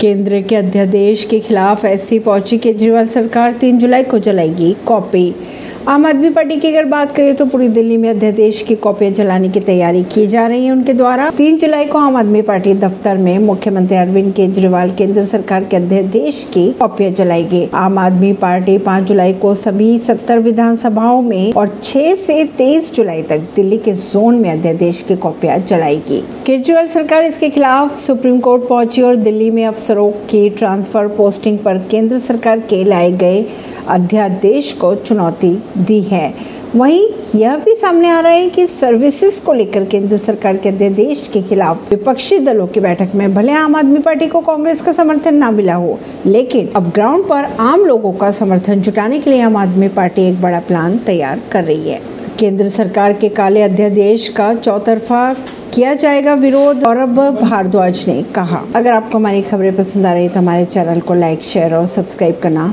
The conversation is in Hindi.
केंद्र के अध्यादेश के खिलाफ ऐसी पहुँची केजरीवाल सरकार तीन जुलाई को जलाएगी कॉपी। आम आदमी पार्टी की अगर बात करें तो पूरी दिल्ली में अध्यादेश की कॉपियाँ जलाने की तैयारी की जा रही है उनके द्वारा। तीन जुलाई को आम आदमी पार्टी दफ्तर में मुख्यमंत्री अरविंद केजरीवाल केंद्र सरकार के अध्यादेश की कॉपियाँ जलाएगी। आम आदमी पार्टी पाँच जुलाई को सभी सत्तर विधानसभाओं में और छह से तेईस जुलाई तक दिल्ली के जोन में अध्यादेश की कॉपियाँ जलाएगी। केजरीवाल सरकार इसके खिलाफ सुप्रीम कोर्ट पहुँची और दिल्ली में अफसरों की ट्रांसफ़र पोस्टिंग पर केंद्र सरकार के लाए गए अध्यादेश को चुनौती दी है। वहीं यह भी सामने आ रहा है कि सर्विसेज़ को लेकर केंद्र सरकार के अध्यादेश के खिलाफ विपक्षी दलों की बैठक में भले आम आदमी पार्टी को कांग्रेस का समर्थन ना मिला हो, लेकिन अब ग्राउंड पर आम लोगों का समर्थन जुटाने के लिए आम आदमी पार्टी एक बड़ा प्लान तैयार कर रही है। केंद्र सरकार के काले अध्यादेश का चौतरफा किया जाएगा विरोध और भारद्वाज ने कहा। अगर आपको हमारी खबरें पसंद आ रही है तो हमारे चैनल को लाइक शेयर और सब्सक्राइब करना